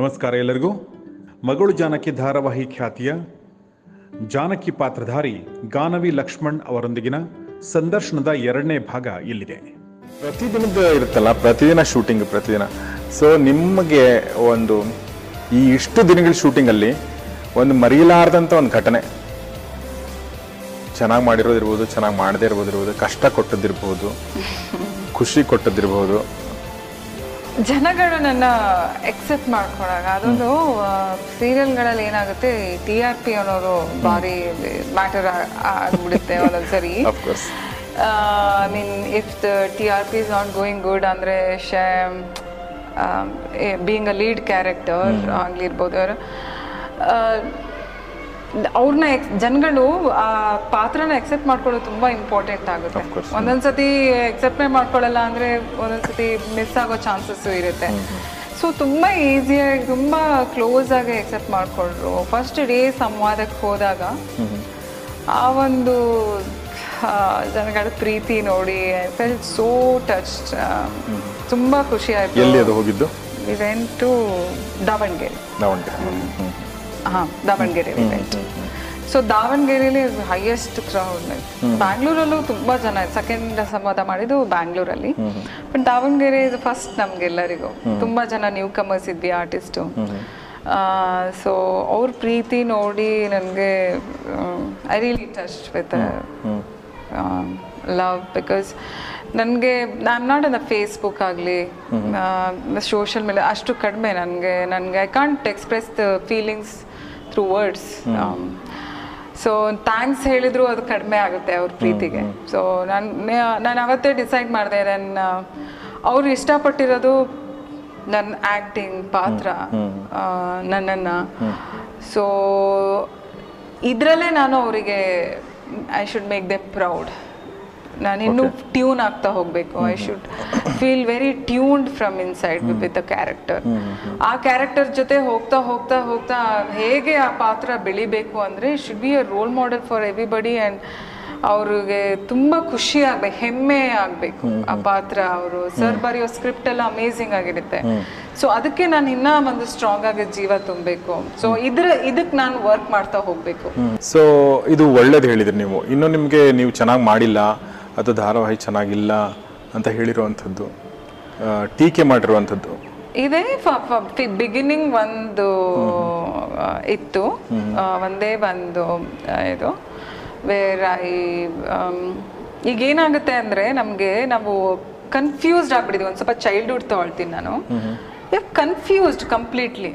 ನಮಸ್ಕಾರ ಎಲ್ಲರಿಗೂ. ಮಗಳು ಜಾನಕಿ ಧಾರಾವಾಹಿ ಖ್ಯಾತಿಯ ಜಾನಕಿ ಪಾತ್ರಧಾರಿ ಗಾನವಿ ಲಕ್ಷ್ಮಣ್ ಅವರೊಂದಿಗಿನ ಸಂದರ್ಶನದ ಎರಡನೇ ಭಾಗ ಇಲ್ಲಿದೆ. ಪ್ರತಿದಿನದ ಇರುತ್ತಲ್ಲ ಪ್ರತಿದಿನ ಶೂಟಿಂಗ್ ಪ್ರತಿದಿನ. ಸೊ ನಿಮಗೆ ಒಂದು ಈ ಇಷ್ಟು ದಿನಗಳ ಶೂಟಿಂಗಲ್ಲಿ ಒಂದು ಮರೆಯಲಾರ್ದಂಥ ಒಂದು ಘಟನೆ. ಚೆನ್ನಾಗಿ ಮಾಡಿರೋದಿರ್ಬೋದು ಚೆನ್ನಾಗಿ ಮಾಡದೇ ಇರ್ಬೋದಿರ್ಬೋದು ಕಷ್ಟ ಕೊಟ್ಟದಿರ್ಬೋದು ಖುಷಿ ಕೊಟ್ಟದ್ದಿರ್ಬೋದು. ಜನಗಳು ನನ್ನ ಎಕ್ಸೆಪ್ಟ್ ಮಾಡ್ಕೊಳಾಗ ಅದೊಂದು ಸೀರಿಯಲ್ಗಳಲ್ಲಿ ಏನಾಗುತ್ತೆ ಟಿ ಆರ್ ಪಿ ಅನ್ನೋರು ಭಾರಿ ಮ್ಯಾಟರ್ ಆಗ್ಬಿಡುತ್ತೆ ಒಂದೊಂದ್ಸರಿ. Mean if the T R P is not going good ಅಂದರೆ shame being a lead character ಆಗಿರ್ಬೋದು ಅವರು ಅವ್ರನ್ನ ಎಕ್ಸ್ ಜನಗಳು ಆ ಪಾತ್ರನ ಎಕ್ಸೆಪ್ಟ್ ಮಾಡ್ಕೊಳ್ಳೋದು ತುಂಬ ಇಂಪಾರ್ಟೆಂಟ್ ಆಗುತ್ತೆ. ಒಂದೊಂದ್ಸತಿ ಎಕ್ಸೆಪ್ಟ್ ಮಾಡ್ಕೊಳ್ಳಲ್ಲ ಅಂದ್ರೆ ಒಂದೊಂದ್ಸತಿ ಮಿಸ್ ಆಗೋ ಚಾನ್ಸಸ್ಸು ಇರುತ್ತೆ. ಸೊ ತುಂಬ ಈಸಿಯಾಗಿ ತುಂಬ ಕ್ಲೋಸ್ ಆಗಿ ಎಕ್ಸೆಪ್ಟ್ ಮಾಡಿಕೊಂಡ್ರು ಫಸ್ಟ್ ಡೇ ಸಂವಾದಕ್ಕೆ ಹೋದಾಗ ಆ ಒಂದು ಜನಗಳ ಪ್ರೀತಿ ನೋಡಿ ಐ ಫೆಲ್ ಸೋ ಟಚ್ ತುಂಬ ಖುಷಿ ಆಯ್ತು. ಎಲ್ಲಿ ಅದು ಹೋಗಿದ್ದು? Event to Davangere Davangere. ಹಾಂ ದಾವಣಗೆರೆಲಿ ಇವೆಂಟ್ ಸೊ ದಾವಣಗೆರೆಯಲ್ಲಿ ಹೈಯೆಸ್ಟ್ ಕ್ರೌಡ್ ಬ್ಯಾಂಗ್ಳೂರಲ್ಲೂ ತುಂಬಾ ಜನ ಸೆಕೆಂಡ್ ಸಂವಾದ ಮಾಡಿದ್ದು ಬ್ಯಾಂಗ್ಳೂರಲ್ಲಿ ಬಟ್ ದಾವಣಗೆರೆ ಇಸ್ ಫಸ್ಟ್ ನಮ್ಗೆಲ್ಲರಿಗೂ. ತುಂಬ ಜನ ನ್ಯೂ ಕಮರ್ಸ್ ಇದ್ವಿ ಆರ್ಟಿಸ್ಟು ಸೊ ಅವ್ರ ಪ್ರೀತಿ ನೋಡಿ ನನಗೆ I really touch with love because ನನಗೆ I am not on Facebook ಆಗಲಿ ಸೋಷಿಯಲ್ ಮೀಡಿಯಾ ಅಷ್ಟು ಕಡಿಮೆ ನನಗೆ ನನಗೆ I can't express the feelings through words so thanks ಹೇಳಿದ್ರು ಅದು ಕಡಿಮೆ ಆಗುತ್ತೆ ಅವ್ರ ಪ್ರೀತಿಗೆ. ಸೊ ನಾನು ನಾನು ಅವತ್ತೇ ಡಿಸೈಡ್ ಮಾಡಿದೆ ನನ್ನ ಅವ್ರು ಇಷ್ಟಪಟ್ಟಿರೋದು ನನ್ನ ಆ್ಯಕ್ಟಿಂಗ್ ಪಾತ್ರ ನನ್ನನ್ನು. ಸೊ ಇದರಲ್ಲೇ ನಾನು ಅವರಿಗೆ I should make them proud ನಾನು ಇನ್ನು ಟ್ಯೂನ್ ಆಗ್ತಾ ಹೋಗಬೇಕು I should feel very tuned from inside with the character ಆ ಕ್ಯಾರೆಕ್ಟರ್ ಜೊತೆ ಹೋಗ್ತಾ ಹೋಗ್ತಾ ಹೋಗ್ತಾ ಹೇಗೆ ಆ ಪಾತ್ರ ಬೆಳಿಬೇಕು ಅಂದ್ರೆ should be a role model for everybody and ಅವ್ರಿಗೆ ತುಂಬಾ ಖುಷಿ ಆಗ್ಬೇಕು ಹೆಮ್ಮೆ ಆಗಬೇಕು ಆ ಪಾತ್ರ ಅವರು. ಸರ್ ಬರೆಯೋ ಸ್ಕ್ರಿಪ್ಟ್ ಎಲ್ಲ ಅಮೇಝಿಂಗ್ ಆಗಿರುತ್ತೆ. ಸೊ ಅದಕ್ಕೆ ನಾನು ಇನ್ನ ಒಂದು ಸ್ಟ್ರಾಂಗ್ ಆಗಿ ಜೀವ ತುಂಬಬೇಕು. ಸೊ ಇದ್ರ ಇದಕ್ಕೆ ನಾನು ವರ್ಕ್ ಮಾಡ್ತಾ ಹೋಗಬೇಕು. ಸೊ ಇದು ಒಳ್ಳೇದು ಹೇಳಿದ್ರಿ ನೀವು. ಇನ್ನು ನಿಮಗೆ ನೀವು ಚೆನ್ನಾಗಿ ಮಾಡಿಲ್ಲ ಅಥವಾ ಧಾರಾವಾಹಿ ಚೆನ್ನಾಗಿಲ್ಲ ಅಂತ ಹೇಳಿರುವಂಥದ್ದು ಟೀಕೆ ಮಾಡಿರುವಂಥದ್ದು. ಇದೇ ಬಿಗಿನಿಂಗ್ ಒಂದು ಇತ್ತು. ಒಂದೇ ಒಂದು ಇದು. ವೇರ್ ಐ ಈಗ ಏನಾಗುತ್ತೆ ಅಂದರೆ ನಮಗೆ ನಾವು ಕನ್ಫ್ಯೂಸ್ಡ್ ಆಗ್ಬಿಟ್ಟಿದ್ವಿ ಒಂದು ಸ್ವಲ್ಪ ಚೈಲ್ಡ್ಹುಡ್ ತಗೊಳ್ತೀನಿ ನಾನು. ಕನ್ಫ್ಯೂಸ್ಡ್ ಕಂಪ್ಲೀಟ್ಲಿ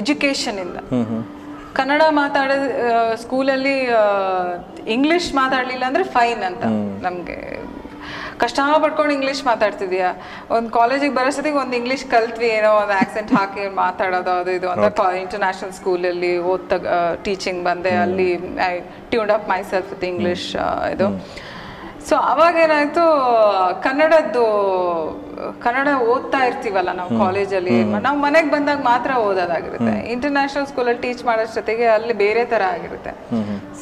ಎಜುಕೇಶನ್ ಇಂದ. ಕನ್ನಡ ಮಾತಾಡ ಸ್ಕೂಲಲ್ಲಿ ಇಂಗ್ಲಿಷ್ ಮಾತಾಡಲಿಲ್ಲ ಅಂದ್ರೆ ಫೈನ್ ಅಂತ ನಮಗೆ. ಕಷ್ಟ ಪಡ್ಕೊಂಡು ಇಂಗ್ಲಿಷ್ ಮಾತಾಡ್ತಿದ್ಯಾ. ಒಂದು ಕಾಲೇಜಿಗೆ ಬರೋಸತಿಗೆ ಒಂದು ಇಂಗ್ಲಿಷ್ ಕಲ್ತ್ವಿ ಏನೋ ಒಂದು ಆಕ್ಸೆಂಟ್ ಹಾಕಿ ಮಾತಾಡೋದು ಅದು ಇದು ಅಂತ ಇಂಟರ್ನ್ಯಾಷನಲ್ ಸ್ಕೂಲಲ್ಲಿ ಓದ್ತ ಟೀಚಿಂಗ್ ಬಂದೆ. ಅಲ್ಲಿ I tune up myself with English ಇದು. ಸೊ ಅವಾಗ ಏನಾಯ್ತು ಕನ್ನಡದ್ದು ಕನ್ನಡ ಓದ್ತಾ ಇರ್ತೀವಲ್ಲ ನಾವು ಕಾಲೇಜಲ್ಲಿ ನಾವು ಮನೆಗೆ ಬಂದಾಗ ಮಾತ್ರ ಓದೋದಾಗಿರುತ್ತೆ. ಇಂಟರ್ನ್ಯಾಷನಲ್ ಸ್ಕೂಲಲ್ಲಿ ಟೀಚ್ ಮಾಡೋಷ್ಟೊತ್ತಿಗೆ ಅಲ್ಲಿ ಬೇರೆ ತರ ಆಗಿರುತ್ತೆ.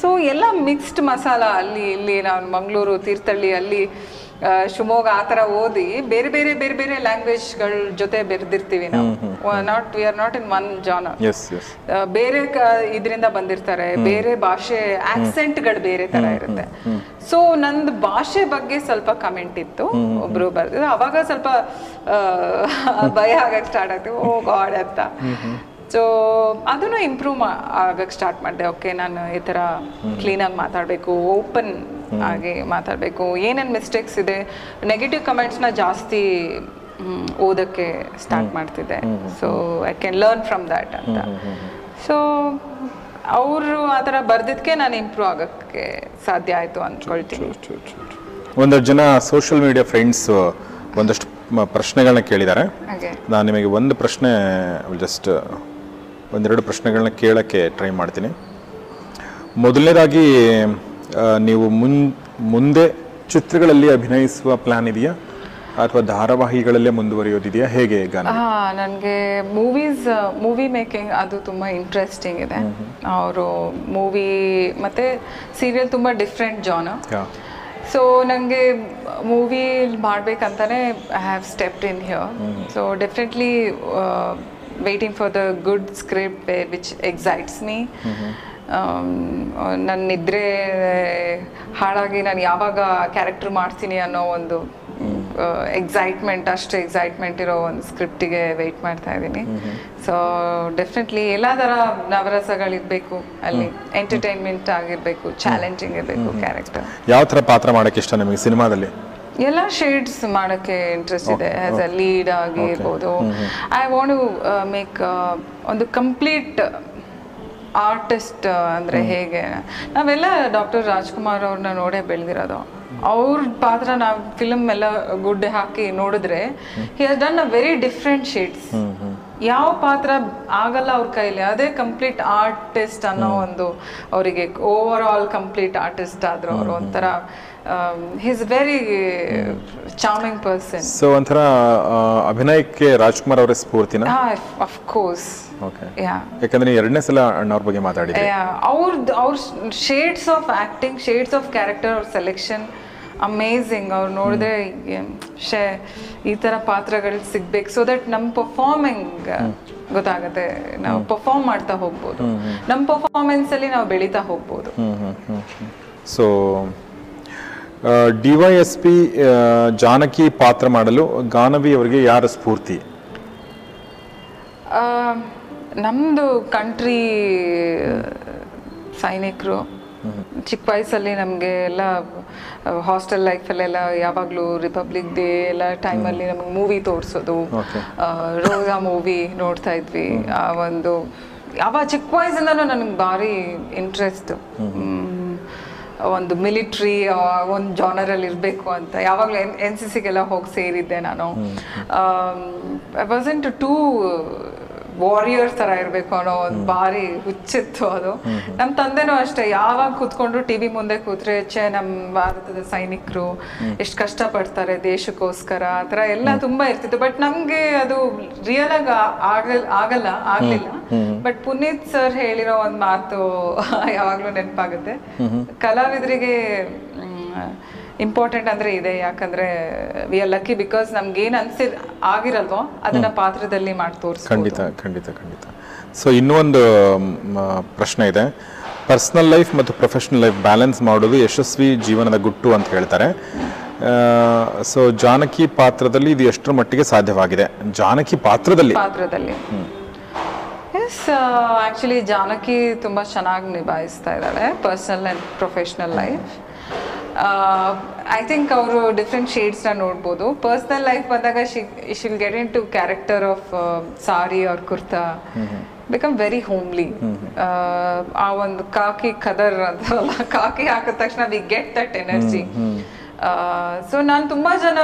ಸೊ ಎಲ್ಲ ಮಿಕ್ಸ್ಡ್ ಮಸಾಲ ಅಲ್ಲಿ ಇಲ್ಲಿ ನಾವು ಮಂಗಳೂರು ತೀರ್ಥಹಳ್ಳಿ ಅಲ್ಲಿ ಶಿವಮೊಗ್ಗ ಆ ಥರ ಓದಿ ಬೇರೆ ಬೇರೆ ಬೇರೆ ಬೇರೆ ಲ್ಯಾಂಗ್ವೇಜ್ಗಳ ಜೊತೆ ಬೆರೆದಿರ್ತೀವಿ ನಾವು. Not we are not in one genre ಬೇರೆ ಇದರಿಂದ ಬಂದಿರ್ತಾರೆ. ಬೇರೆ ಭಾಷೆ ಆಕ್ಸೆಂಟ್ಗಳು ಬೇರೆ ತರ ಇರುತ್ತೆ. ಸೊ ನಂದು ಭಾಷೆ ಬಗ್ಗೆ ಸ್ವಲ್ಪ ಕಮೆಂಟ್ ಇತ್ತು. ಒಬ್ರು ಬರ್ದು ಅವಾಗ ಸ್ವಲ್ಪ ಭಯ ಆಗಕ್ಕೆ ಸ್ಟಾರ್ಟ್ ಆಗ್ತೀವಿ ಓ ಗಾಡ್ ಅಂತ. ಸೊ ಅದನ್ನು ಇಂಪ್ರೂವ್ ಆಗಕ್ಕೆ ಸ್ಟಾರ್ಟ್ ಮಾಡಿದೆ. ಓಕೆ ನಾನು ಈ ಥರ ಕ್ಲೀನಾಗಿ ಮಾತಾಡಬೇಕು ಓಪನ್ ಆಗಿ ಮಾತಾಡಬೇಕು. ಏನೇನು ಮಿಸ್ಟೇಕ್ಸ್ ಇದೆ? ನೆಗೆಟಿವ್ ಕಮೆಂಟ್ಸ್ನ ಜಾಸ್ತಿ ಓದಕ್ಕೆ ಸ್ಟಾರ್ಟ್ ಮಾಡ್ತಿದ್ದೆ. So I can learn from that ಅಂತ. ಸೊ ಅವರು ಆ ಥರ ಬರ್ದಿದ್ದಕ್ಕೆ ನಾನು ಇಂಪ್ರೂವ್ ಆಗೋಕ್ಕೆ ಸಾಧ್ಯ ಆಯಿತು ಅಂದ್ಕೊಳ್ತೀನಿ. ಒಂದಷ್ಟು ಜನ ಸೋಷಿಯಲ್ ಮೀಡಿಯಾ ಫ್ರೆಂಡ್ಸ್ ಒಂದಷ್ಟು ಮ- ಪ್ರಶ್ನೆಗಳನ್ನ ಕೇಳಿದ್ದಾರೆ. ನಾನು ನಿಮಗೆ ಒಂದು ಪ್ರಶ್ನೆ ಜಸ್ಟ್ ಒಂದೆರಡು ಪ್ರಶ್ನೆಗಳನ್ನ ಕೇಳೋಕ್ಕೆ ಟ್ರೈ ಮಾಡ್ತೀನಿ. ಮೊದಲನೇದಾಗಿ ನೀವು ಮುನ್ ಮುಂದೆ ಚಿತ್ರಗಳಲ್ಲಿ ಅಭಿನಯಿಸುವ ಪ್ಲಾನ್ ಇದೆಯಾ? ಅಥವಾ ಧಾರಾವಾಹಿಗಳಲ್ಲೇ ಮುಂದುವರಿಯೋದಿದೆಯಾ? ಹೇಗೆ ಗಾನ? ಹಾ ನನಗೆ ಮೂವೀಸ್ ಮೂವಿ ಮೇಕಿಂಗ್ ಅದು ತುಂಬ ಇಂಟ್ರೆಸ್ಟಿಂಗ್ ಇದೆ. ಅವರು ಮೂವಿ ಮತ್ತು ಸೀರಿಯಲ್ ತುಂಬ ಡಿಫ್ರೆಂಟ್ ಜಾನ್ ಸೊ ನನಗೆ movie ಮಾಡಬೇಕಂತಾನೆ I have stepped in here so definitely waiting for the good script which excites me ನನ್ನ ನಿದ್ರೆ ಹಾಳಾಗಿ ನಾನು ಯಾವಾಗ ಕ್ಯಾರೆಕ್ಟರ್ ಮಾಡ್ತೀನಿ ಅನ್ನೋ ಒಂದು ಎಕ್ಸೈಟ್ಮೆಂಟ್ ಅಷ್ಟು ಎಕ್ಸೈಟ್ಮೆಂಟ್ ಇರೋ ಒಂದು ಸ್ಕ್ರಿಪ್ಟಿಗೆ ವೆಯ್ಟ್ ಮಾಡ್ತಾ ಇದ್ದೀನಿ. ಸೊ ಡೆಫಿನೆಟ್ಲಿ ಎಲ್ಲ ಥರ ನವರಸಗಳಿರಬೇಕು ಅಲ್ಲಿ ಎಂಟರ್ಟೈನ್ಮೆಂಟ್ ಆಗಿರಬೇಕು ಚಾಲೆಂಜಿಂಗ್ ಇರಬೇಕು ಕ್ಯಾರೆಕ್ಟರ್ ಯಾವ ಥರ ಪಾತ್ರ ಮಾಡೋಕ್ಕೆ ಇಷ್ಟ ನಿಮಗೆ ಸಿನಿಮಾದಲ್ಲಿ? ಎಲ್ಲ ಶೇಡ್ಸ್ ಮಾಡೋಕ್ಕೆ ಇಂಟ್ರೆಸ್ಟ್ ಇದೆ ಆಸ್ ಅ ಲೀಡ್ ಆಗಿರ್ಬೋದು. ಐ ವಾಂಟ್ ಟು ಮೇಕ್ ಒಂದು ಕಂಪ್ಲೀಟ್ ಆರ್ಟಿಸ್ಟ್ ಅಂದರೆ ಹೇಗೆ? ನಾವೆಲ್ಲ ಡಾಕ್ಟರ್ ರಾಜ್ಕುಮಾರ್ ಅವ್ರನ್ನ ನೋಡೇ ಬೆಳೆದಿರೋದು. ಅವ್ರ ಪಾತ್ರ ನಾವು ಫಿಲಮ್ ಎಲ್ಲ ಗುಡ್ಡೆ ಹಾಕಿ ನೋಡಿದ್ರೆ he has done a very different shades ಯಾವ ಪಾತ್ರ ಆಗಲ್ಲ ಅವ್ರ ಕೈಲಿ ಅದೇ ಕಂಪ್ಲೀಟ್ ಆರ್ಟಿಸ್ಟ್ ಅನ್ನೋ ಒಂದು ಅವರಿಗೆ ಓವರ್ ಆಲ್ ಕಂಪ್ಲೀಟ್ ಆರ್ಟಿಸ್ಟ್ ಆದ್ರು ಅವರು ಒಂಥರ his very charming person so ಒಂಥರ ಅಭಿನಯಕ್ಕೆ ರಾಜ್ಕುಮಾರ್ ಅವರೇ ಸ್ಫೂರ್ತಿನ? ಆಫ್ ಕೋರ್ಸ್ ಯಾಕಂದ್ರೆ ಎರಡನೇ ಸಲ ಅಣ್ಣವ್ರ ಬಗ್ಗೆ ಮಾತಾಡಿದ್ರಿ. ಅವ್ರದ್ದು ಅವ್ರ shades of acting shades of character ಅವ್ರ ಸೆಲೆಕ್ಷನ್ ಅಮೇಝಿಂಗ್ ಅವ್ರು ನೋಡಿದ್ರೆ ಶೇ ಈ ಥರ ಪಾತ್ರಗಳು ಸಿಗ್ಬೇಕು. ಸೊ ದಟ್ ನಮ್ಮ ಪರ್ಫಾರ್ಮಿಂಗ್ ಗೊತ್ತಾಗುತ್ತೆ. ನಾವು ಪರ್ಫಾರ್ಮ್ ಮಾಡ್ತಾ ಹೋಗ್ಬೋದು. ನಮ್ಮ ಪರ್ಫಾರ್ಮೆನ್ಸಲ್ಲಿ ನಾವು ಬೆಳೀತಾ ಹೋಗ್ಬೋದು. So D Y S P Janaki ಪಾತ್ರ ಮಾಡಲು ಗಾನವಿ ಅವರಿಗೆ ಯಾರ ಸ್ಫೂರ್ತಿ? ನಮ್ಮದು ನಮ್ದು ಕಂಟ್ರಿ ಸೈನಿಕರು. ಚಿಕ್ಕ ವಯಸ್ಸಲ್ಲಿ ನಮಗೆ ಎಲ್ಲ ಹಾಸ್ಟೆಲ್ ಲೈಫಲ್ಲೆಲ್ಲ ಯಾವಾಗಲೂ ರಿಪಬ್ಲಿಕ್ ಡೇ ಎಲ್ಲ ಟೈಮಲ್ಲಿ ನಮಗೆ ಮೂವಿ ತೋರಿಸೋದು. ರೋಜಾ ಮೂವಿ ನೋಡ್ತಾ ಇದ್ವಿ. ಆ ಒಂದು ಯಾವ ಚಿಕ್ಕ ವಯಸ್ಸಿಂದನೂ ನನಗೆ ಭಾರಿ ಇಂಟ್ರೆಸ್ಟ್ ಒಂದು ಮಿಲಿಟ್ರಿ ಒಂದು ಜಾನರಲ್ಲಿ ಇರಬೇಕು ಅಂತ. ಯಾವಾಗಲೂ ಎನ್ ಎನ್ ಸಿ ಸಿಗೆಲ್ಲ ಹೋಗಿ ಸೇರಿದ್ದೆ ನಾನು. ಐ ವಾಸಂಟ್ ಟೂ ವಾರಿಯರ್ಸ್ ತರ ಇರಬೇಕು ಅನ್ನೋ ಒಂದು ಭಾರಿ ಹುಚ್ಚಿತ್ತು ಅದು. ನಮ್ಮ ತಂದೆನೂ ಅಷ್ಟೇ ಯಾವಾಗ ಕೂತ್ಕೊಂಡ್ರು ಟಿವಿ ಮುಂದೆ ಕೂತ್ರೆ ಹೆಚ್ಚೆ ನಮ್ಮ ಭಾರತದ ಸೈನಿಕರು ಎಷ್ಟು ಪಡ್ತಾರೆ ದೇಶಕ್ಕೋಸ್ಕರ ಆ ಥರ ಎಲ್ಲ ತುಂಬಾ ಇರ್ತಿತ್ತು. ಬಟ್ ನಮ್ಗೆ ಅದು ರಿಯಲ್ ಆಗಿ ಆಗಲ್ ಆಗಲ್ಲ ಆಗ್ಲಿಲ್ಲ. ಬಟ್ ಪುನೀತ್ ಸರ್ ಹೇಳಿರೋ ಒಂದು ಮಾತು ಯಾವಾಗ್ಲೂ ನೆನಪಾಗುತ್ತೆ. ಕಲಾವಿದರಿಗೆ ಇಂಪಾರ್ಟೆಂಟ್ ಅಂದ್ರೆ ಇದೆ ಯಾಕಂದ್ರೆ ವಿ ಆರ್ ಲಕ್ಕಿ ಬಿಕಾಸ್ ನಮ್ಗೆ ಏನ್ ಅನ್ಸಿದ್ ಆಗಿರಲ್ವೋ ಅದನ್ನ ಪಾತ್ರದಲ್ಲಿ ಮಾಡಿ ತೋರಿಸಿ ಖಂಡಿತ ಖಂಡಿತ ಖಂಡಿತ. ಸೊ ಇನ್ನೂ ಒಂದು ಪ್ರಶ್ನೆ ಇದೆ. ಪರ್ಸ್ನಲ್ ಲೈಫ್ ಮತ್ತು ಪ್ರೊಫೆಷನಲ್ ಲೈಫ್ ಬ್ಯಾಲೆನ್ಸ್ ಮಾಡೋದು ಯಶಸ್ವಿ ಜೀವನದ ಗುಟ್ಟು ಅಂತ ಹೇಳ್ತಾರೆ. ಸೊ ಜಾನಕಿ ಪಾತ್ರದಲ್ಲಿ ಇದು ಎಷ್ಟರ ಮಟ್ಟಿಗೆ ಸಾಧ್ಯವಾಗಿದೆ? ಜಾನಕಿ ಪಾತ್ರದಲ್ಲಿ. ಪಾತ್ರದಲ್ಲಿ. ಎಸ್ ಆಕ್ಚುಲಿ ಜಾನಕಿ ತುಂಬ ಚೆನ್ನಾಗಿ ನಿಭಾಯಿಸ್ತಾ ಇದ್ದಾಳೆ personal and professional life I think ಅವರು ಡಿಫ್ರೆಂಟ್ ಶೇಡ್ಸ್ನ ನೋಡ್ಬೋದು. ಪರ್ಸ್ನಲ್ ಲೈಫ್ ಬಂದಾಗ she she'll get into character of sari ಅವ್ರ ಕುರ್ತಾ ಬಿಕಮ್ ವೆರಿ ಹೋಮ್ಲಿ ಆ ಒಂದು ಕಾಕಿ ಕದರ್ ಅಂತಲ್ಲ ಕಾಕಿ ಹಾಕಿದ ತಕ್ಷಣ we get that energy so ನಾನು ತುಂಬ ಜನ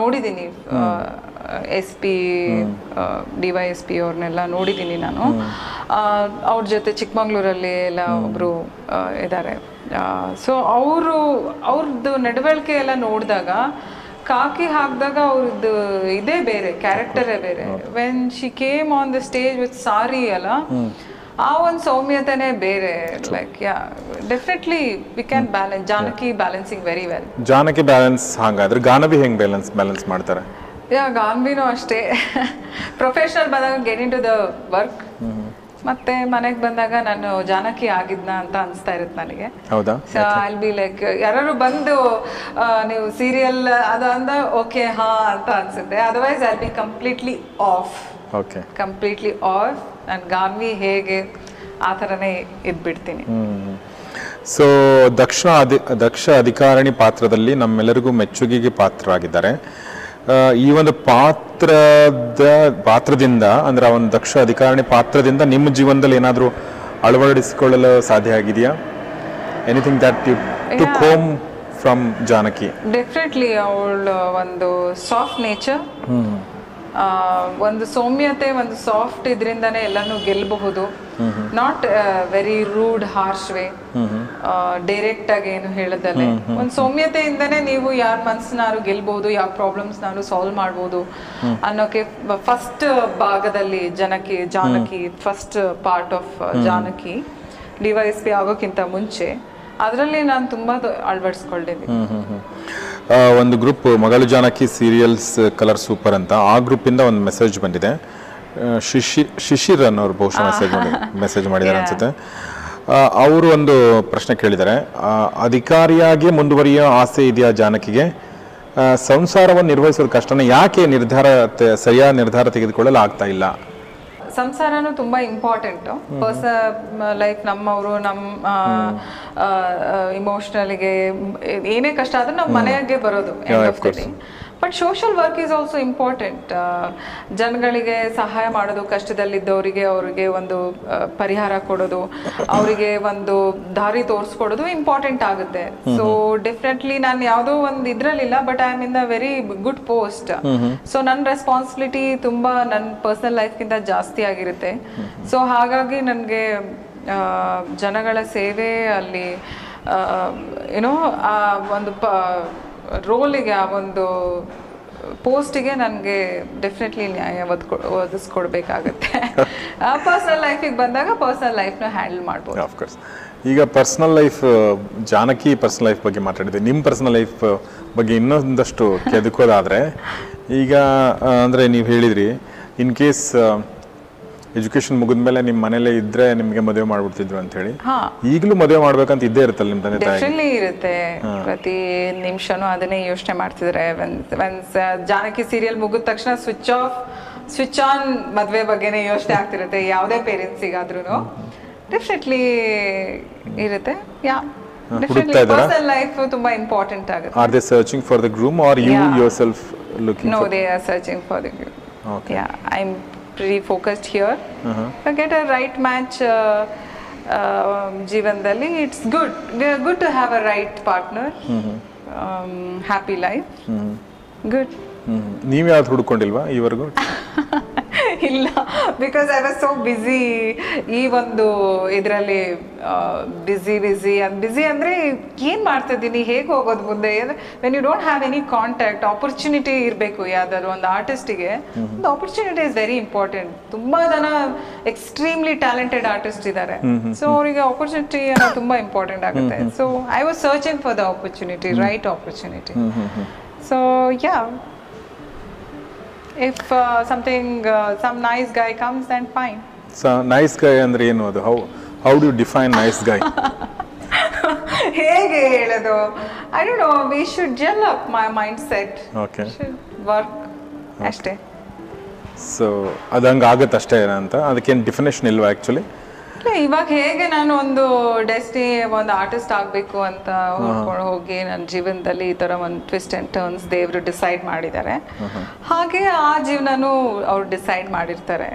ನೋಡಿದ್ದೀನಿ S P D Y S P ಅವ್ರನ್ನೆಲ್ಲ ನೋಡಿದ್ದೀನಿ ನಾನು. ಅವ್ರ ಜೊತೆ ಚಿಕ್ಕಮಂಗ್ಳೂರಲ್ಲಿ ಎಲ್ಲ ಒಬ್ಬರು ಇದ್ದಾರೆ ಸೊ ಅವರು ಅವ್ರದ್ದು ನಡವಳಿಕೆ ಎಲ್ಲ ನೋಡಿದಾಗ ಕಾಕಿ ಹಾಕಿದಾಗ ಅವ್ರದ್ದು ಇದೇ ಬೇರೆ ಕ್ಯಾರೆಕ್ಟರೇ ಬೇರೆ. When she came on the stage with sari ಅಲ್ಲ ಆ ಒಂದು ಸೌಮ್ಯತೆನೇ ಬೇರೆ like yeah definitely we can balance Janaki balancing very well Janaki balance ಹಂಗಾದ್ರೆ ಗಾನವಿ ಹೆಂಗ್ ಬ್ಯಾಲೆನ್ಸ್ ಬ್ಯಾಲೆನ್ಸ್ ಮಾಡ್ತಾರೆ? ಯಾ ಗಾನ್ವಿನೂ ಅಷ್ಟೇ. ಪ್ರೊಫೆಷನಲ್ ಬಂದಾಗ get into the work ಮತ್ತೆ ಮನೆಗೆ ಬಂದಾಗ ನಾನು ಜಾನಕಿ ಆಗಿದ್ನ ಅಂತ ಅನಿಸ್ತಾ ಇರುತ್ತೆ ನನಗೆ. ಹೌದಾ? ಸೊ ಐಲ್ ಬಿ ಲೈಕ್ ಯಾರು ಬಂದು ನೀವು ಸೀರಿಯಲ್ ಅದು ಅಂದ ಓಕೆ ಹಾ ಅಂತ ಅನ್ಸುತ್ತೆ. Otherwise I be completely off okay completely off ನಾನು ಗಾನ್ವಿ ಹೇಗೆ ಆ ಥರನೇ ಇದ್ಬಿಡ್ತೀನಿ. ಸೊ ದಕ್ಷ ಅಧಿ ದಕ್ಷ ಅಧಿಕಾರಿಣಿ ಪಾತ್ರದಲ್ಲಿ ನಮ್ಮೆಲ್ಲರಿಗೂ ಮೆಚ್ಚುಗೆಗೆ ಪಾತ್ರರಾಗಿದ್ದಾರೆ. ಈ ಒಂದು ಪಾತ್ರದ ಪಾತ್ರದಿಂದ ಅಂದ್ರೆ ಆ ಒಂದು ದಕ್ಷ ಅಧಿಕಾರಿ ಪಾತ್ರದಿಂದ ನಿಮ್ಮ ಜೀವನದಲ್ಲಿ ಏನಾದರೂ ಅಳವಡಿಸಿಕೊಳ್ಳಲು ಸಾಧ್ಯ ಆಗಿದೆಯಾ? Anything that you to home from Janaki definitely ಅವಳು ಒಂದು ಸಾಫ್ಟ್ ನೇಚರ್ ಒಂದು ಸೌಮ್ಯತೆ ಒಂದು ಸಾಫ್ಟ್ ಇದರಿಂದನೇ ಎಲ್ಲಾನು ಗೆಲ್ಲಬಹುದು not very rude harsh way direct ಆಗಿ ಏನು ಹೇಳದಲ್ಲೇ. ಒಂದು ಸೌಮ್ಯತೆಯಿಂದನೇ ನೀವು ಯಾರ ಮನ್ಸ್ನಾರು ಗೆಲ್ಬಹುದು ಯಾವ ಪ್ರಾಬ್ಲಮ್ಸ್ ನಾನು ಸಾಲ್ವ್ ಮಾಡ್ಬೋದು ಅನ್ನೋಕೆ ಫಸ್ಟ್ ಭಾಗದಲ್ಲಿ Janaki Janaki first part of Janaki D Y S P ಆಗೋಕ್ಕಿಂತ ಮುಂಚೆ. ಅದರಲ್ಲಿ ನಾನು ತುಂಬಾ ಅಳವಡಿಸ್ಕೊಂಡಿದ್ದೀನಿ ಒಂದು ಗ್ರೂಪ್ ಮಗಳು ಜಾನಕಿ ಸೀರಿಯಲ್ಸ್ ಕಲರ್ ಸೂಪರ್ ಅಂತ. ಆ ಗ್ರೂಪಿಂದ ಒಂದು ಮೆಸೇಜ್ ಬಂದಿದೆ. ಶಿಶಿ ಶಿಶಿರ್ ಅನ್ನೋರು ಬಹುಶಃ ಮೆಸೇಜ್ ಮಾಡಿ ಮೆಸೇಜ್ ಮಾಡಿದ್ದಾರೆ ಅನ್ಸುತ್ತೆ. ಅವರು ಒಂದು ಪ್ರಶ್ನೆ ಕೇಳಿದ್ದಾರೆ. ಅಧಿಕಾರಿಯಾಗಿ ಮುಂದುವರಿಯೋ ಆಸೆ ಇದೆಯಾ ಜಾನಕಿಗೆ? ಸಂಸಾರವನ್ನು ನಿರ್ವಹಿಸೋದು ಕಷ್ಟನೇ. ಯಾಕೆ ನಿರ್ಧಾರ ಸರಿಯಾದ ನಿರ್ಧಾರ ತೆಗೆದುಕೊಳ್ಳಲು ಆಗ್ತಾ ಇಲ್ಲ? ಸಂಸಾರನು ತುಂಬಾ ಇಂಪಾರ್ಟೆಂಟ್ ಪರ್ಸ ಲೈಫ್ ನಮ್ಮವರು ನಮ್ ಇಮೋಷನಲ್ಗೆ ಏನೇ ಕಷ್ಟ ಆದ್ರೂ ನಮ್ಮ ಮನೆಯಾಗೆ ಬರೋದು but social work is also important ಜನಗಳಿಗೆ ಸಹಾಯ ಮಾಡೋದು ಕಷ್ಟದಲ್ಲಿದ್ದವರಿಗೆ ಅವರಿಗೆ ಒಂದು ಪರಿಹಾರ ಕೊಡೋದು ಅವರಿಗೆ ಒಂದು ದಾರಿ ತೋರಿಸ್ಕೊಡೋದು ಇಂಪಾರ್ಟೆಂಟ್ ಆಗುತ್ತೆ. ಸೊ ಡೆಫಿನೆಟ್ಲಿ ನಾನು ಯಾವುದೋ ಒಂದು ಇದ್ರಲ್ಲಿಲ್ಲ but I am in the very good post so ನನ್ನ ರೆಸ್ಪಾನ್ಸಿಬಿಲಿಟಿ ತುಂಬಾ ನನ್ನ ಪರ್ಸನಲ್ ಲೈಫ್ಗಿಂತ ಜಾಸ್ತಿ ಆಗಿರುತ್ತೆ. ಸೊ ಹಾಗಾಗಿ ನನಗೆ ಜನಗಳ ಸೇವೆ ಅಲ್ಲಿ ಏನೋ ಆ ಒಂದು ಪ ರೋಲಿಗೆ ಆ ಒಂದು ಪೋಸ್ಟಿಗೆ ನನಗೆ ಡೆಫಿನೆಟ್ಲಿ ನ್ಯಾಯ ಒದ್ಕೊ ಆ ಪರ್ಸ್ನಲ್ ಲೈಫಿಗೆ ಬಂದಾಗ ಪರ್ಸನಲ್ ಲೈಫ್ನ ಹ್ಯಾಂಡಲ್ ಮಾಡ್ಬೋದು. ಆಫ್ಕೋರ್ಸ್ ಈಗ personal life Janaki personal life ಬಗ್ಗೆ ಮಾತಾಡಿದೆ ನಿಮ್ಮ ಪರ್ಸ್ನಲ್ ಲೈಫ್ ಬಗ್ಗೆ ಇನ್ನೊಂದಷ್ಟು ಕೆದಕೋದಾದರೆ, ಈಗ ಅಂದ್ರೆ ನೀವು ಹೇಳಿದ್ರಿ ಇನ್ ಕೇಸ್ ಎಜುಕೇಶನ್ ಮುಗಿದ ಮೇಲೆ ನಿಮ್ಮ ಮನೇಲೆ ಇದ್ರೆ ನಿಮಗೆ ಮದುವೆ ಮಾಡ್ಬಿಡ್ತಿದ್ರು ಅಂತ ಹೇಳಿ ಈಗಲೂ ಮದುವೆ ಮಾಡ್ಬೇಕಂತ ಇದ್ದೇ ಇರುತ್ತಲ್ಲ ನಿಮ್ಮ ತಂದೆ ತಾಯಿ? ಡೆಫಿನೆಟ್ಲಿ ಇರುತ್ತೆ. ಪ್ರತಿ ನಿಮಿಷನೂ ಅದನ್ನೇ ಯೋಚನೆ ಮಾಡ್ತಿದ್ರೆ. ಒನ್ಸ್ ಜಾನಕಿ ಸೀರಿಯಲ್ ಮುಗಿದ ತಕ್ಷಣ ಸ್ವಿಚ್ ಆಫ್ ಸ್ವಿಚ್ ಆನ್ ಮದ್ವೆ ಬಗ್ಗೆನೇ ಯೋಚನೆ ಆಗ್ತಿರುತ್ತೆ. ಯಾವುದೇ ಪೇರೆಂಟ್ಸಿಗಾದ್ರೂ ಡೆಫಿನೆಟ್ಲಿ ಇರುತ್ತೆ. ಯಾ ಹುಡುಕ್ತಾ ಇದ್ದಾರಾ? ಪರ್ಸನಲ್ ಲೈಫ್ ತುಂಬಾ ಇಂಪಾರ್ಟೆಂಟ್ ಆಗುತ್ತೆ. Are they searching for the groom are you self looking no they are searching for okay pretty focused here. To get a right match, uh, um, ಜೀವನದಲ್ಲಿ it's good good to have a right partner happy life good ನೀವು ಯಾವ್ದು ಹುಡ್ಕೊಂಡಿಲ್ವಾ? ಈವರೆಗೂ? ಇಲ್ಲ. Because I was so busy ಈ ಒಂದು ಇದರಲ್ಲಿ busy busy ಅಂದ್ ಬ್ಯುಸಿ ಅಂದರೆ ಏನು ಮಾಡ್ತಾ ಇದ್ದೀನಿ? ಹೇಗೆ ಹೋಗೋದು ಮುಂದೆ? When you don't have any contact opportunity ಇರಬೇಕು ಯಾವ್ದಾದ್ರು ಒಂದು ಆರ್ಟಿಸ್ಟಿಗೆ ಒಂದು ಆಪರ್ಚುನಿಟಿ ಇಸ್ ವೆರಿ ಇಂಪಾರ್ಟೆಂಟ್ ತುಂಬ ಜನ ಎಕ್ಸ್ಟ್ರೀಮ್ಲಿ ಟ್ಯಾಲೆಂಟೆಡ್ ಆರ್ಟಿಸ್ಟ್ ಇದ್ದಾರೆ ಸೊ ಅವರಿಗೆ ಆಪರ್ಚುನಿಟಿ ಅನ್ನೋದು ತುಂಬ ಇಂಪಾರ್ಟೆಂಟ್ ಆಗುತ್ತೆ. So I was searching for the opportunity right opportunity so yeah if uh, something uh, some nice guy comes then fine. So nice guy ಅಂದ್ರೆ ಏನು ಅದು? How how do define nice guy ಹೇಗೆ ಹೇಳೋದು? I don't know we should gel up my mind set okay work ಅಷ್ಟೇ. So ಅದು ಹಂಗೆ ಆಗುತ್ತೆ ಅಷ್ಟೇ ಅಂತ ಅದಕ್ಕೇನು ಡೆಫಿನೇಷನ್ ಇಲ್ವಾ ಆ್ಯಕ್ಚುಲಿ ಇಲ್ಲ ಇವಾಗ ಹೇಗೆ ನಾನು ಒಂದು ಡೆಸ್ಟಿ ಒಂದು ಆರ್ಟಿಸ್ಟ್ ಆಗಬೇಕು ಅಂತ ಹೋಗ್ಕೊಂಡು ಹೋಗಿ ನನ್ನ ಜೀವನದಲ್ಲಿ ಈ ಥರ ಒಂದು ಟ್ವಿಸ್ಟ್ ಅಂಡ್ ಟರ್ನ್ಸ್ ದೇವರು ಡಿಸೈಡ್ ಮಾಡಿದ್ದಾರೆ. ಹಾಗೆ ಆ ಜೀವನನೂ ಅವ್ರು ಡಿಸೈಡ್ ಮಾಡಿರ್ತಾರೆ.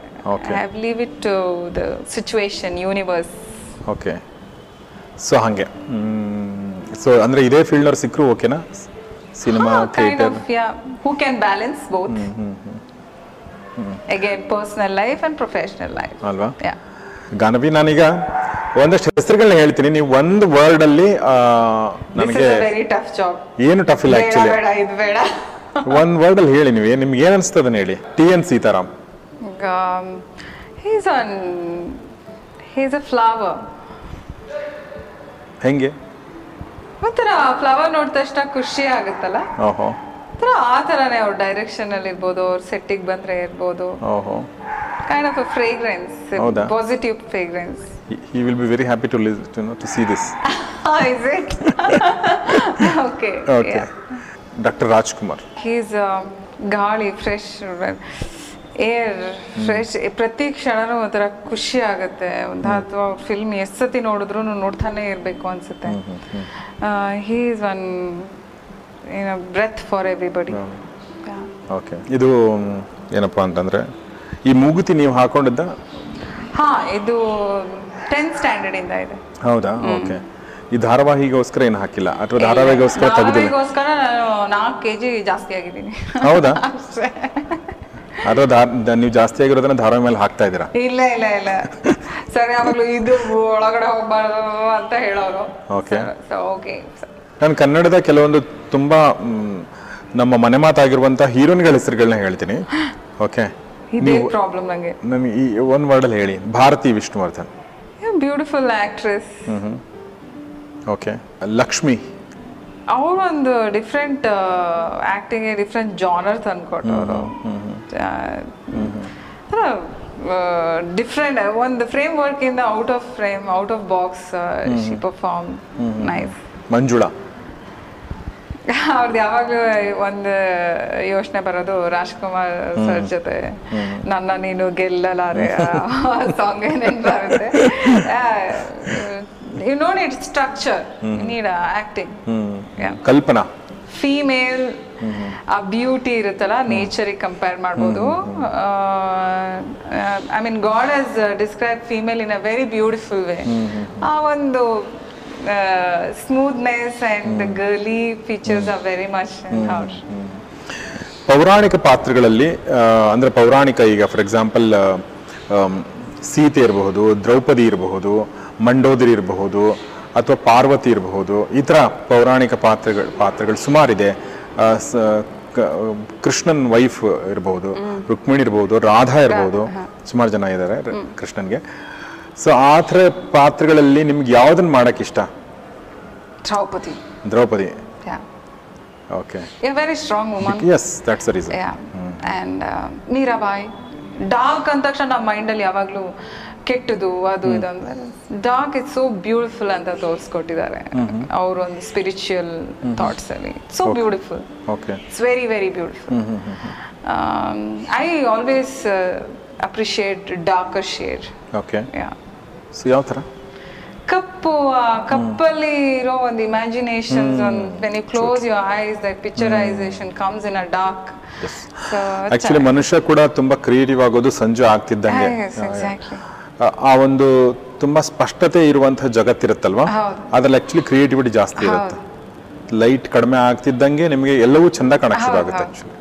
I have leave it to the situation universe okay so ಹಾಗೆ. ಸೊ ಅಂದರೆ ಇದೇ ಫೀಲ್ಡ್ ಫೀಲ್ಡ್ನವ್ರು ಸಿಕ್ಕರು ಓಕೆನಾ cinema theatre who can balance both again personal life and professional life ಅಲ್ವಾ? ಗಾನವಿ ನಾನೀಗ ಒಂದಷ್ಟು ಹೆಸರುಗಳನ್ನ ಹೇಳ್ತೀನಿ. ನೀವು ಒಂದು ವರ್ಡ್ ಅಲ್ಲಿ ನನಗೆ ಏನು ಟಫ್ ಇಲ್ಲ ಆಕ್ಚುಲಿ ಒಂದ್ ವರ್ಡ್ ಅಲ್ಲಿ ಹೇಳಿ ನೀವು ನಿಮ್ಗೆ ಏನ್ ಅನ್ಸ್ತದೆ ಹೇಳಿ. T N Seetharam. He's he's on he's a flower. ಹೆಂಗೆ? ಒಂಥರ ಫ್ಲವರ್ ನೋಡಿದ ತಕ್ಷಣ ಖುಷಿ ಆಗುತ್ತಲ್ಲ? ಓಹೋ. ಒಂಥರ ಆ ತರನೇ ಅವ್ರ ಡೈರೆಕ್ಷನ್ ಅಲ್ಲಿ ಇರ್ಬೋದು ಅವ್ರ ಸೆಟ್ಟಿಗೆ ಬಂದ್ರೆ ಇರ್ಬೋದು. ಓಹೋ. ಕೈಂಡ್ ಆಫ್ ಅ ಫ್ರೇಗ್ರೆನ್ಸ್ ಹೌದಾ? Positive fragrance he will be very happy to listen to to see is it? Okay okay yeah. Doctor Rajkumar he's ಗಾಳಿ ಫ್ರೆಶ್ ಏರ್ ಫ್ರೆಶ್ ಪ್ರತಿ ಕ್ಷಣನೂ ಒಂಥರ ಖುಷಿ ಆಗುತ್ತೆ. ಒಂದು ಅಥವಾ ಫಿಲ್ಮ್ ಎಷ್ಟು ಸತಿ ನೋಡಿದ್ರು ನೋಡ್ತಾನೆ ಇರಬೇಕು ಅನ್ಸುತ್ತೆ. ಹೀ ಈಸ್ ಒನ್ ಏನೋ ಬ್ರೆತ್ ಫಾರ್ ಎವ್ರಿಬಡಿ ಓಕೆ ಇದು ಏನಪ್ಪ ಅಂತಂದ್ರೆ ಈ ಮೂಗುತಿ ನೀವು ಹಾಕೊಂಡಿದ್ದ? ಹಾ ಇದು ಟೆಂತ್ ಸ್ಟ್ಯಾಂಡರ್ಡ್ ಇಂದ ಇದೆ. ಹೌದಾ? ಓಕೆ ಈ ಧಾರಾವಾಹಿಗೋಸ್ಕರ ಏನು ಹಾಕಿಲ್ಲ? ಅಥವಾ ಧಾರಾವಾಹಿಗೋಸ್ಕರ ತೆಗೆದಿಲ್ಲ? ಧಾರಾವಾಹಿಗೋಸ್ಕರ ನಾನು ನಾಲ್ಕು ಕೆ ಜಿ ಜಾಸ್ತಿ ಆಗಿದ್ದೀನಿ. ಹೌದಾ? ಅಷ್ಟೇ. ಅಥವಾ ಧಾ- ನೀವು ಜಾಸ್ತಿ ಆಗಿರೋದನ್ನ ಧಾರಾವಾಹಿ ಮೇಲೆ ಹಾಕ್ತಾ ಇದ್ದೀರಾ? ಇಲ್ಲ ಇಲ್ಲ ಇಲ್ಲ. ಸರಿ ಆಮೇಲೆ ಇದು ಒಳಗಡೆ ಹೋಗ್ಬಾರ್ದು ಅಂತ ಹೇಳೋರು. ಓಕೆ ಓಕೆ ನಾನು ಕನ್ನಡದ ಕೆಲವೊಂದು ತುಂಬ ನಮ್ಮ ಮನೆ ಮಾತಾಗಿರುವಂಥ ಹೀರೋಯಿನ್ಗಳ ಹೆಸರುಗಳನ್ನ ಹೇಳ್ತೀನಿ. ಓಕೆ ಇದೇ ಪ್ರಾಬ್ಲಮ್ ನನಗೆ ನನಗೆ ಈ ಒಂದು ವರ್ಡಲ್ಲಿ ಹೇಳಿ. Bharathi Vishnuvardhan. Beautiful actress okay Lakshmi. ಅವರೊಂದು ಒಂದು ಡಿಫ್ರೆಂಟ್ ಆಕ್ಟಿಂಗ್ ಡಿಫ್ರೆಂಟ್ ಜಾನರ್ ತಂದ್ಕೊಟ್ಟವರು. ಡಿಫ್ರೆಂಟ್ ಒಂದು ಫ್ರೇಮ್ ವರ್ಕ್ ಇಂದ out of frame out of box she perform nice Manjula. ಅವ್ರದ್ದು ಯಾವಾಗಲೂ ಒಂದು ಯೋಚನೆ ಬರೋದು ರಾಜ್ಕುಮಾರ್ ಸರ್ ಜೊತೆ. ನನ್ನ ನೀನು ಗೆಲ್ಲಲಾರೆ. ಸಾಂಗ್ ಏನೇನು ಬರುತ್ತೆ? You know need structure need acting Kalpana? Female ಆ ಬ್ಯೂಟಿ ಇರುತ್ತಲ್ಲ ನೇಚರಿಗೆ ಕಂಪೇರ್ ಮಾಡ್ಬೋದು. I mean God has describe female in a very beautiful way ಆ ಒಂದು smoothness and girly features are very much her. ಪೌರಾಣಿಕ ಪಾತ್ರಗಳಲ್ಲಿ ಅಂದರೆ ಪೌರಾಣಿಕ ಈಗ ಫಾರ್ ಎಕ್ಸಾಂಪಲ್ ಸೀತೆ ಇರಬಹುದು ದ್ರೌಪದಿ ಇರಬಹುದು ಮಂಡೋದರಿ ಇರಬಹುದು ಅಥವಾ ಪಾರ್ವತಿ ಇರಬಹುದು ಈ ಥರ ಪೌರಾಣಿಕ ಪಾತ್ರಗಳು ಪಾತ್ರಗಳು ಸುಮಾರಿದೆ. ಕೃಷ್ಣನ್ ವೈಫ್ ಇರಬಹುದು ರುಕ್ಮಿಣಿ ಇರಬಹುದು ರಾಧಾ ಇರಬಹುದು ಸುಮಾರು ಜನ ಇದ್ದಾರೆ ಕೃಷ್ಣನ್ಗೆ. ಸೊ ಆ ಥರ ಪಾತ್ರಗಳಲ್ಲಿ ನಿಮ್ಗೆ ಯಾವ್ದನ್ನ ಮಾಡಕ್ ಇಷ್ಟ? Draupadi. Draupadi. Yeah okay a very strong woman yes that's the reason yeah and Mirabai dark ಅಂದ ತಕ್ಷಣ ನಮ್ಮ ಮೈಂಡಲ್ಲಿ ಯಾವಾಗಲೂ ಕೆಟ್ಟದು ಅದು ಇದು ಅಂದ್ರೆ ಡಾರ್ಕ್ ಇಸ್ ಸೋ ಬ್ಯೂಟಿಫುಲ್ ಅಂತ ತೋರಿಸ್ಕೊಟ್ಟಿದ್ದಾರೆ. ಅವ್ರ ಒಂದು ಸ್ಪಿರಿಚುವಲ್ ಥಾಟ್ಸ್ ಅಲ್ಲಿ. So beautiful okay it's very very beautiful I always appreciate darker shade okay yeah so ಯಾವ ಥರ? ಕಪ್ಪು ಕಪ್ಪಲ್ಲಿ ಇರೋ ಒಂದು ಇಮ್ಯಾಜಿನೇಷನ್ ಒಂದು you close your eyes the picturisation comes in a dark actually ಮನುಷ್ಯ ಕೂಡ ತುಂಬಾ ಕ್ರಿಯೇಟಿವ್ ಆಗೋದು ಸಂಜೆ ಆಗ್ತಿದ್ದಂಗೆ. ಎಕ್ಸಾಕ್ಟ್ಲಿ ಆ- ಒಂದು ತುಂಬಾ ಸ್ಪಷ್ಟತೆ ಇರುವಂತಹ ಜಗತ್ತಿರುತ್ತಲ್ವಾ. ಅದ್ರಲ್ಲಿ ಆಕ್ಚುಲಿ ಕ್ರಿಯೇಟಿವಿಟಿ ಜಾಸ್ತಿ ಇರುತ್ತೆ. ಲೈಟ್ ಕಡಿಮೆ ಆಗ್ತಿದ್ದಂಗೆ ನಿಮಗೆ ಎಲ್ಲವೂ ಚಂದ ಕಾಣಕ್ ಶುರು ಆಗುತ್ತೆ ಆಕ್ಚುಲಿ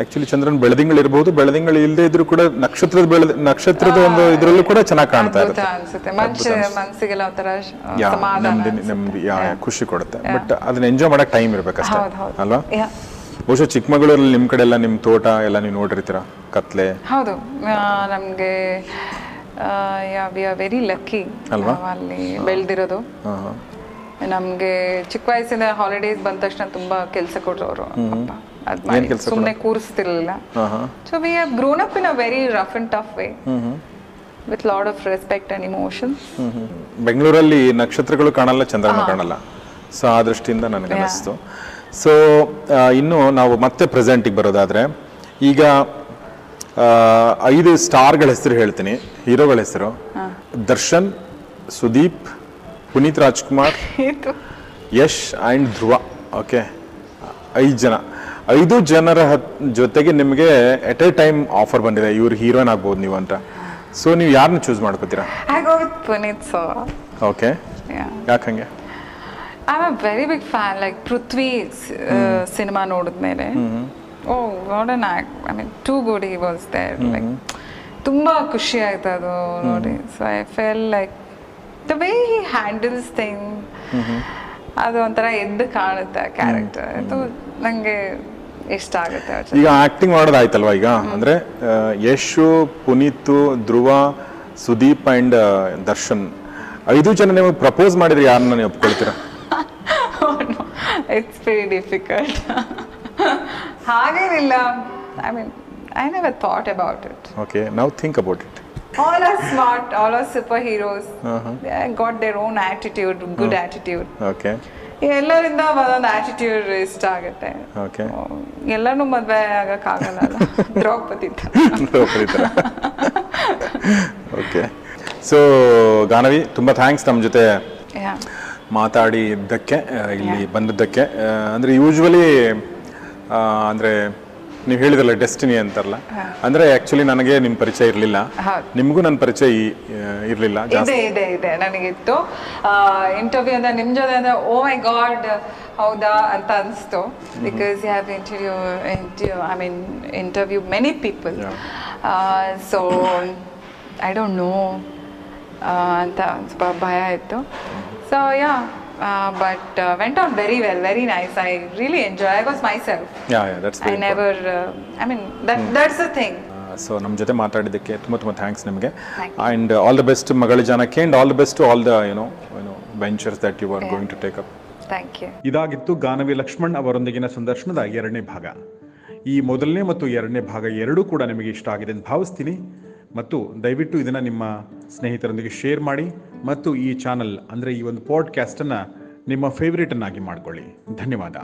ಆಕ್ಚುಲಿ ಚಂದ್ರನ್ ಬೆಳದಿಂಗಳು ಇರಬಹುದು ಬೆಳದಿಂಗಳು ಇಲ್ಲದೆ ಇದ್ರೂ ಕೂಡ ನಕ್ಷತ್ರದ ಬೆಳೆ ನಕ್ಷತ್ರದ ಒಂದು ಇದರಲ್ಲೂ ಕೂಡ ಚೆನ್ನಾಗಿ ಕಾಣ್ತಾ ಇರುತ್ತೆ. ನೆಮ್ಮದಿ ಖುಷಿ ಕೊಡುತ್ತೆ. ಬಟ್ ಅದನ್ನ ಎಂಜಾಯ್ ಮಾಡಕ್ ಟೈಮ್ ಇರ್ಬೇಕಷ್ಟೇ. ಅಲ್ವಾ. ಬಹುಶಃ ಚಿಕ್ಕಮಗಳೂರಲ್ಲಿ ನಿಮ್ ಕಡೆ ಎಲ್ಲ ನಿಮ್ ತೋಟ ಎಲ್ಲ ನೀವು ನೋಡಿರ್ತೀರಾ? ಕತ್ಲೆ? ಹೌದು. ನಮಗೆ ವಿ ಆರ್ ವೆರಿ ಲಕ್ಕಿ ಅಲ್ವಾ? ಅಲ್ಲಿ ಬೆಳೆದಿರೋದು. ನಮಗೆ ಚಿಕ್ಕ ವಯಸ್ಸಿನ ಹಾಲಿಡೇಸ್ ಬಂದ ತಕ್ಷಣ ತುಂಬಾ ಕೆಲಸ ಕೊಟ್ಟರು ಅಪ್ಪ. ಅದ್ ಮಾಡಿ. ಸುಮ್ಮನೆ ಕೂರಿಸ್ತಿರ್ಲಿಲ್ಲ. So we have grown up in a very rough and tough way with lot of respect and emotion. ಬೆಂಗಳೂರಲ್ಲಿ ನಕ್ಷತ್ರಗಳು ಕಾಣಲ್ಲ ಚಂದ್ರನ ಕಾಣಲ್ಲ. ಸೊ ಆ ದೃಷ್ಟಿಯಿಂದ ನನಗೆ ಅನಿಸ್ತು ಸೊ ಇನ್ನು ನಾವು ಮತ್ತೆ ಪ್ರೆಸೆಂಟಿಗೆ ಬರೋದಾದ್ರೆ ಈಗ ಐದು ಸ್ಟಾರ್ಗಳ ಹೆಸರು ಹೇಳ್ತೀನಿ. ಹೀರೋಗಳ ಹೆಸರು. ದರ್ಶನ್ ಸುದೀಪ್ ಪುನೀತ್ ರಾಜ್ಕುಮಾರ್ ಯಶ್ ಆ್ಯಂಡ್ ಧ್ರುವ. ಓಕೆ ಐದು ಜನ. ಐದು ಜನರ ಹತ್- ಜೊತೆಗೆ ನಿಮಗೆ ಎಟ್ ಎ ಟೈಮ್ ಆಫರ್ ಬಂದಿದೆ ಇವ್ರು ಹೀರೋಯಿನ್ ಆಗ್ಬೋದು ನೀವು ಅಂತ. ಸೊ ನೀವು ಯಾರನ್ನ choose ಮಾಡ್ಕೋತೀರಾ? With Puneeth so. Okay ಯಾಕಂಗೆ I am a very big fan like Prithvi cinema ನೋಡಿದ್ಮೇಲೆ. ಓ what an act I mean too good he was there like ತುಂಬ ಖುಷಿ ಆಯ್ತು ಅದು ನೋಡಿ. So I felt like the way he handles thing ಅದು ಒಂಥರ ಎದ್ದು ಕಾಣುತ್ತೆ ಕ್ಯಾರೆಕ್ಟರ್ ಅದು ನನಗೆ ಇಷ್ಟ ಆಗುತ್ತೆ. ಈಗ ಆಕ್ಟಿಂಗ್ ಮಾಡೋದಾಯ್ತಲ್ವಾ ಈಗ? ಅಂದ್ರೆ ಯಶು ಪುನೀತ್ ಧ್ರುವ ಸುದೀಪ್ ಅಂಡ್ ದರ್ಶನ್. ಐದು ಜನ ನಿಮಗೆ ಪ್ರಪೋಸ್ ಮಾಡಿದ್ರೆ ಯಾರನ್ನ ನೀವು ಒಪ್ಕೊಳ್ತೀರಾ? ಇಟ್ಸ್ ವೆರಿ ಡಿಫಿಕಲ್ಟ್ ಹಾಗೇನಿಲ್ಲ. I mean I never thought about it okay ನಾವು think about it all are smart, all are heroes They got their own attitude, good attitude. Okay ಎಲ್ಲರಿಂದ ಒಂದೊಂದು ಆಟಿಟ್ಯೂಡ್ ಇಷ್ಟ ಆಗುತ್ತೆ. ಓಕೆ ಎಲ್ಲರೂ ಮದ್ವೆ ಆಗಕ್ಕಾಗಲ್ಲ ಆಗಲ್ಲ ದ್ರೌಪದಿ ಥರ. ಓಕೆ ಸೊ ಗಾನವಿ ತುಂಬ ಥ್ಯಾಂಕ್ಸ್ ನಮ್ಮ ಜೊತೆ. ಮಾತಾಡಿದ್ದಕ್ಕೆ ಇಲ್ಲಿ ಬಂದದ್ದಕ್ಕೆ. ಅಂದ್ರೆ ಯೂಶ್ವಲಿ ಅಂದ್ರೆ ನೀವು ಹೇಳಿದ್ರಲ್ಲ ಡೆಸ್ಟಿನಿ ಅಂತಾರಲ್ಲ. ಅಂದ್ರೆ ಆಕ್ಚುಲಿ ನನಗೆ ನಿಮ್ಮ ಪರಿಚಯ ಇರಲಿಲ್ಲ. ನಿಮಗೂ ನನ್ನ ಪರಿಚಯ ಇರಲಿಲ್ಲ ಇದೆ ಇದೆ ಇದೆ. ನನಗಿತ್ತು. ಇಂಟರ್ವ್ಯೂ ಅಂದ್ರೆ ನಿಮ್ಮ ಜೊತೆ ಅಂದ್ರೆ ಓ ಮೈ ಗಾಡ್ ಹೌದಾ ಅಂತ ಅನಿಸ್ತು. Because you have interview interview I mean interview many people so I don't know ಅಂತ ಸ್ವಲ್ಪ ಭಯ ಇತ್ತು. So yeah but went very very well very nice I really enjoy I was myself yeah yeah never. I I mean, mean hmm. That's the thing so ನಮ್ಮ ಜೊತೆ ಮಾತಾಡಿದ್ದಕ್ಕೆ ತುಂಬ ತುಂಬ thanks ನಿಮಗೆ. And all the best ಮಗಳ ಜನಕ್ಕೆ and all the best all the you know you know ventures that you are going to take up thank you ಇದಾಗಿತ್ತು ಗಾನವಿ ಲಕ್ಷ್ಮಣ್ ಅವರೊಂದಿಗಿನ ಸಂದರ್ಶನದ ಎರಡನೇ ಭಾಗ. ಈ ಮೊದಲನೇ ಮತ್ತು ಎರಡನೇ ಭಾಗ ಎರಡೂ ಕೂಡ ನಿಮಗೆ ಇಷ್ಟ ಆಗಿದೆ ಅಂತ ಭಾವಿಸ್ತೀನಿ. ಮತ್ತು ದಯವಿಟ್ಟು ಇದನ್ನು ನಿಮ್ಮ ಸ್ನೇಹಿತರೊಂದಿಗೆ ಶೇರ್ ಮಾಡಿ ಮತ್ತು ಈ ಚಾನಲ್ ಅಂದರೆ ಈ ಒಂದು ಪಾಡ್ಕ್ಯಾಸ್ಟನ್ನು ನಿಮ್ಮ ಫೇವ್ರೇಟನ್ನಾಗಿ ಮಾಡಿಕೊಳ್ಳಿ. ಧನ್ಯವಾದ.